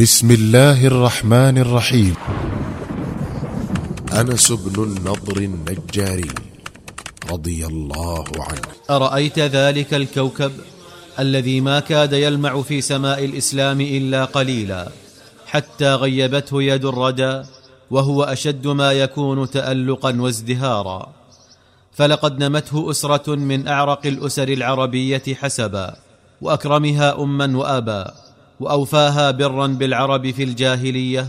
بسم الله الرحمن الرحيم. أنس بن النضر النجاري رضي الله عنه. أرأيت ذلك الكوكب الذي ما كاد يلمع في سماء الإسلام إلا قليلا حتى غيبته يد الردى وهو أشد ما يكون تالقا وازدهارا. فلقد نمته أسرة من أعرق الأسر العربية حسبا وأكرمها اما وابا وأوفاها برا بالعرب في الجاهلية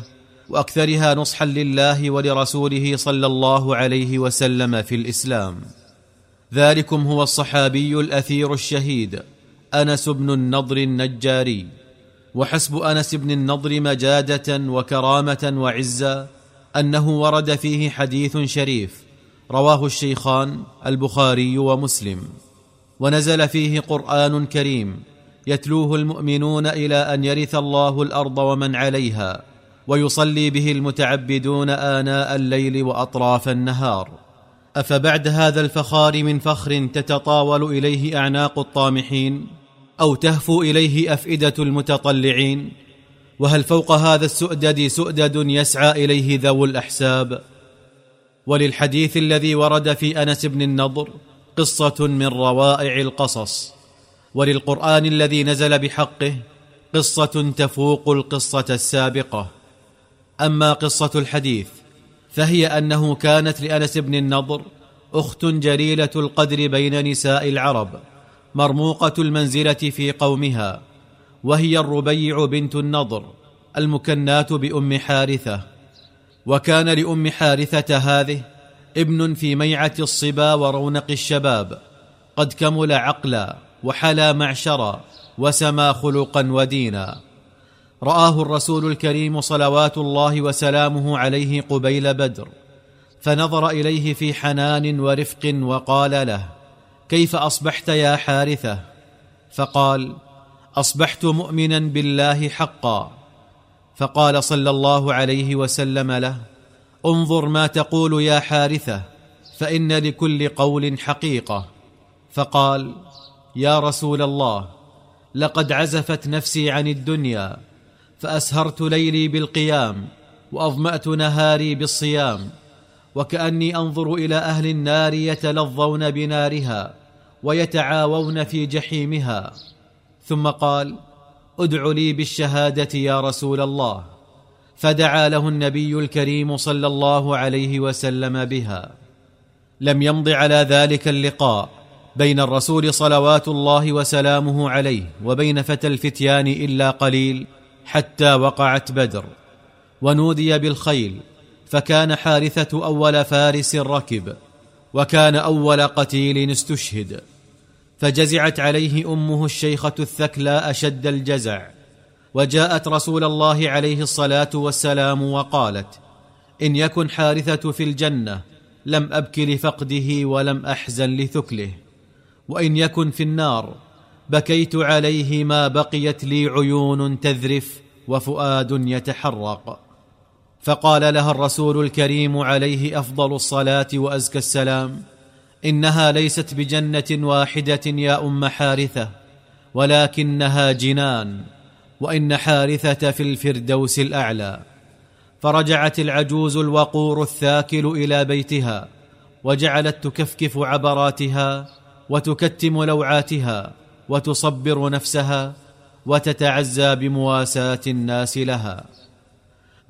وأكثرها نصحا لله ولرسوله صلى الله عليه وسلم في الإسلام. ذلكم هو الصحابي الأثير الشهيد أنس بن النضر النجاري وحسب أنس بن النضر مجادة وكرامة وعزا أنه ورد فيه حديث شريف رواه الشيخان البخاري ومسلم. ونزل فيه قرآن كريم يتلوه المؤمنون إلى أن يرث الله الأرض ومن عليها ويصلي به المتعبدون آناء الليل وأطراف النهار. أفبعد هذا الفخار من فخر تتطاول إليه أعناق الطامحين أو تهفو إليه أفئدة المتطلعين؟ وهل فوق هذا السؤدد سؤدد يسعى إليه ذو الأحساب؟ وللحديث الذي ورد في أنس بن النضر قصة من روائع القصص. وللقرآن الذي نزل بحقه قصة تفوق القصة السابقة. أما قصة الحديث فهي أنه كانت لأنس بن النضر أخت جليلة القدر بين نساء العرب مرموقة المنزلة في قومها وهي الربيع بنت النضر المكناه بأم حارثة. وكان لأم حارثة هذه ابن في ميعة الصبا ورونق الشباب قد كمل عقلا. وحلا معشرا وسما خلقا ودينا. رآه الرسول الكريم صلوات الله وسلامه عليه قبيل بدر فنظر إليه في حنان ورفق وقال له كيف أصبحت يا حارثة؟ فقال أصبحت مؤمنا بالله حقا. فقال صلى الله عليه وسلم له انظر ما تقول يا حارثة فإن لكل قول حقيقة. فقال يا رسول الله لقد عزفت نفسي عن الدنيا فأسهرت ليلي بالقيام وأظمأت نهاري بالصيام وكأني أنظر إلى أهل النار يتلظون بنارها ويتعاوون في جحيمها. ثم قال ادع لي بالشهادة يا رسول الله. فدعا له النبي الكريم صلى الله عليه وسلم بها. لم يمض على ذلك اللقاء. بين الرسول صلوات الله وسلامه عليه وبين فتى الفتيان إلا قليل حتى وقعت بدر ونودي بالخيل فكان حارثة أول فارس ركب وكان أول قتيل استشهد فجزعت عليه أمه الشيخة الثكلى أشد الجزع وجاءت رسول الله عليه الصلاة والسلام وقالت إن يكن حارثة في الجنة لم أبك لفقده ولم أحزن لثكله. وإن يكن في النار بكيت عليه ما بقيت لي عيون تذرف وفؤاد يتحرق. فقال لها الرسول الكريم عليه أفضل الصلاة وأزكى السلام إنها ليست بجنة واحدة يا أم حارثة ولكنها جنان وإن حارثة في الفردوس الأعلى. فرجعت العجوز الوقور الثاكل إلى بيتها وجعلت تكفكف عبراتها وتكتم لوعاتها وتصبر نفسها وتتعزى بمواساة الناس لها.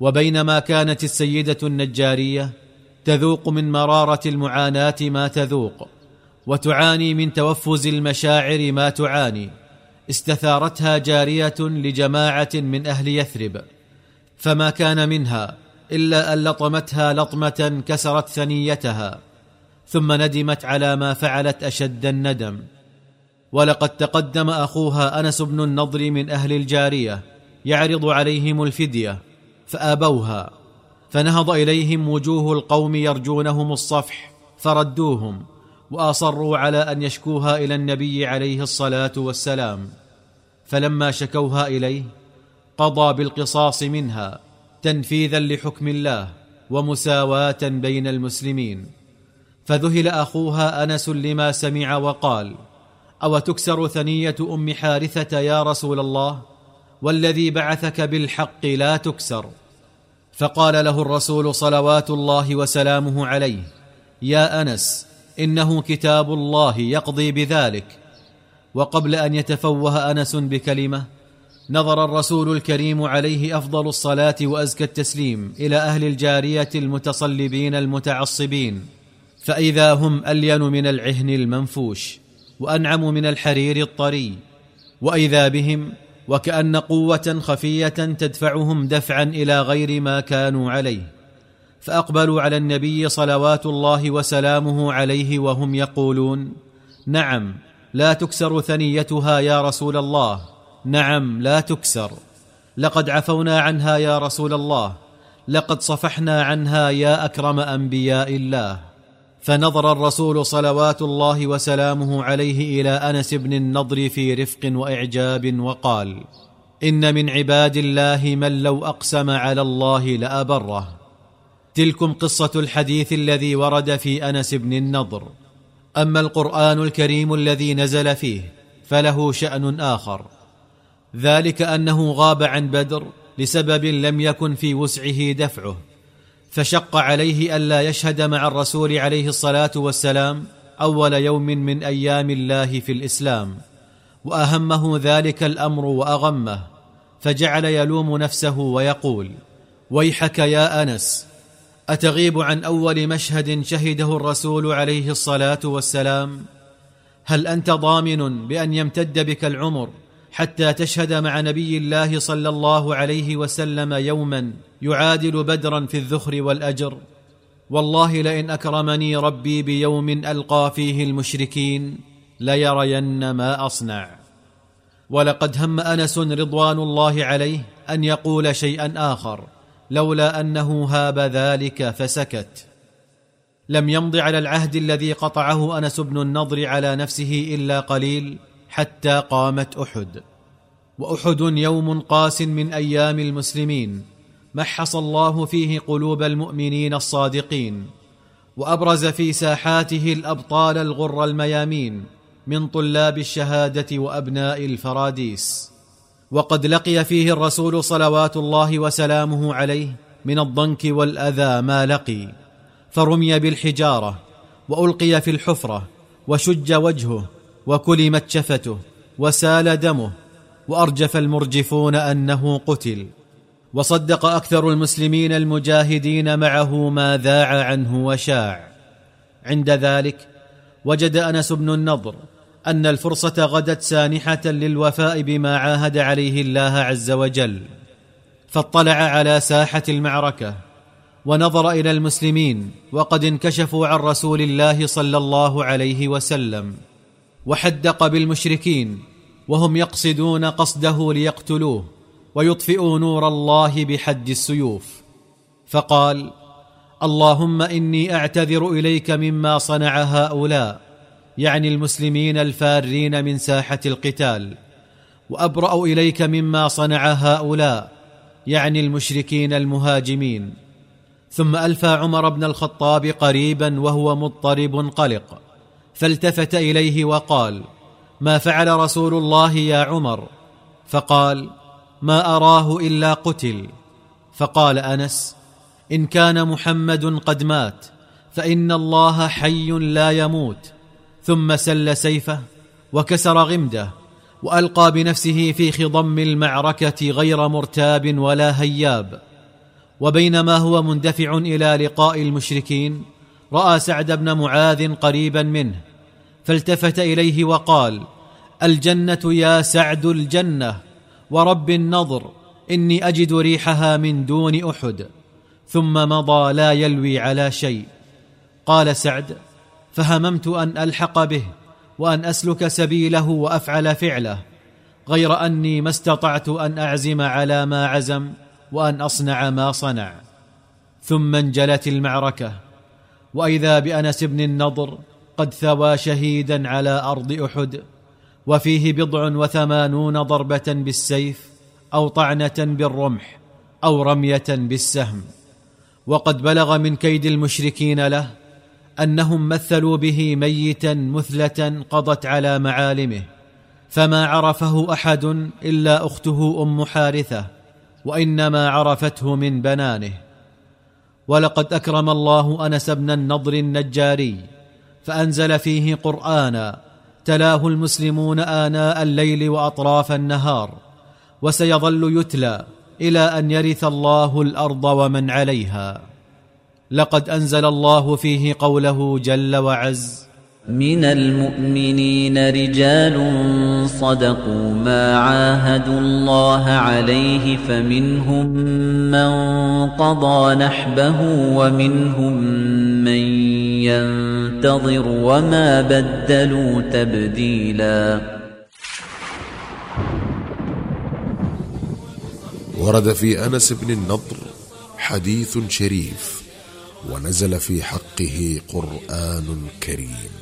وبينما كانت السيدة النجارية تذوق من مرارة المعاناة ما تذوق وتعاني من توفز المشاعر ما تعاني استثارتها جارية لجماعة من أهل يثرب. فما كان منها إلا أن لطمتها لطمة كسرت ثنيتها. ثم ندمت على ما فعلت أشد الندم. ولقد تقدم أخوها أنس بن النضر من أهل الجارية يعرض عليهم الفدية فآبوها فنهض إليهم وجوه القوم يرجونهم الصفح فردوهم وأصروا على أن يشكوها إلى النبي عليه الصلاة والسلام. فلما شكوها إليه قضى بالقصاص منها تنفيذا لحكم الله ومساواة بين المسلمين. فذهل أخوها أنس لما سمع وقال أو تكسر ثنية أم حارثة يا رسول الله؟ والذي بعثك بالحق لا تكسر. فقال له الرسول صلوات الله وسلامه عليه يا أنس إنه كتاب الله يقضي بذلك. وقبل أن يتفوه أنس بكلمة نظر الرسول الكريم عليه أفضل الصلاة وأزكى التسليم إلى أهل الجارية المتصلبين المتعصبين. فإذا هم ألين من العهن المنفوش وأنعم من الحرير الطري وإذا بهم وكأن قوة خفية تدفعهم دفعا إلى غير ما كانوا عليه فأقبلوا على النبي صلوات الله وسلامه عليه وهم يقولون نعم لا تكسر ثنيتها يا رسول الله نعم لا تكسر لقد عفونا عنها يا رسول الله لقد صفحنا عنها يا أكرم أنبياء الله. فنظر الرسول صلوات الله وسلامه عليه إلى أنس بن النضر في رفق وإعجاب وقال إن من عباد الله من لو أقسم على الله لأبره. تلكم قصة الحديث الذي ورد في أنس بن النضر. أما القرآن الكريم الذي نزل فيه فله شأن آخر. ذلك أنه غاب عن بدر لسبب لم يكن في وسعه دفعه. فشق عليه الا يشهد مع الرسول عليه الصلاة والسلام أول يوم من أيام الله في الإسلام وأهمه ذلك الأمر وأغمه فجعل يلوم نفسه ويقول ويحك يا أنس أتغيب عن أول مشهد شهده الرسول عليه الصلاة والسلام؟ هل أنت ضامن بأن يمتد بك العمر حتى تشهد مع نبي الله صلى الله عليه وسلم يوما يعادل بدرا في الذخر والأجر. والله لئن أكرمني ربي بيوم ألقى فيه المشركين ليرين ما أصنع. ولقد هم أنس رضوان الله عليه أن يقول شيئا آخر لولا أنه هاب ذلك فسكت. لم يمض على العهد الذي قطعه أنس بن النضر على نفسه إلا قليل. حتى قامت أحد. وأحد يوم قاس من أيام المسلمين محص الله فيه قلوب المؤمنين الصادقين وأبرز في ساحاته الأبطال الغر الميامين من طلاب الشهادة وأبناء الفراديس. وقد لقي فيه الرسول صلوات الله وسلامه عليه من الضنك والأذى ما لقي. فرمي بالحجارة وألقي في الحفرة وشج وجهه وكلمت شفته وسال دمه وأرجف المرجفون أنه قتل. وصدق أكثر المسلمين المجاهدين معه ما ذاع عنه وشاع. عند ذلك وجد أنس بن النضر أن الفرصة غدت سانحة للوفاء بما عاهد عليه الله عز وجل. فاطلع على ساحة المعركة ونظر إلى المسلمين وقد انكشفوا عن رسول الله صلى الله عليه وسلم. وحدق بالمشركين وهم يقصدون قصده ليقتلوه ويطفئوا نور الله بحد السيوف. فقال اللهم إني أعتذر إليك مما صنع هؤلاء يعني المسلمين الفارين من ساحة القتال. وأبرأ إليك مما صنع هؤلاء يعني المشركين المهاجمين. ثم ألفى عمر بن الخطاب قريبا وهو مضطرب قلق. فالتفت إليه وقال ما فعل رسول الله يا عمر؟ فقال ما أراه إلا قتل. فقال أنس إن كان محمد قد مات فإن الله حي لا يموت. ثم سل سيفه وكسر غمده وألقى بنفسه في خضم المعركة غير مرتاب ولا هياب. وبينما هو مندفع إلى لقاء المشركين راى سعد بن معاذ قريبا منه فالتفت اليه وقال الجنة يا سعد الجنة ورب النضر إني أجد ريحها من دون أحد. ثم مضى لا يلوي على شيء. قال سعد فهممت أن ألحق به وأن أسلك سبيله وأفعل فعله غير أني ما استطعت أن أعزم على ما عزم وأن أصنع ما صنع. ثم انجلت المعركة. وإذا بأنس بن النضر قد ثوى شهيدا على أرض أحد وفيه بضع وثمانون ضربة بالسيف أو طعنة بالرمح أو رمية بالسهم. وقد بلغ من كيد المشركين له أنهم مثلوا به ميتا مثلة قضت على معالمه فما عرفه أحد إلا أخته أم حارثة وإنما عرفته من بنانه. ولقد أكرم الله أنس بن النضر النجاري فأنزل فيه قرانا تلاه المسلمون آناء الليل وأطراف النهار وسيظل يتلى إلى أن يرث الله الأرض ومن عليها. لقد أنزل الله فيه قوله جل وعز من المؤمنين رجال صدقوا ما عاهدوا الله عليه فمنهم من قضى نحبه ومنهم من ينتظر وما بدلوا تبديلا. ورد في أنس بن النضر حديث شريف ونزل في حقه قرآن كريم.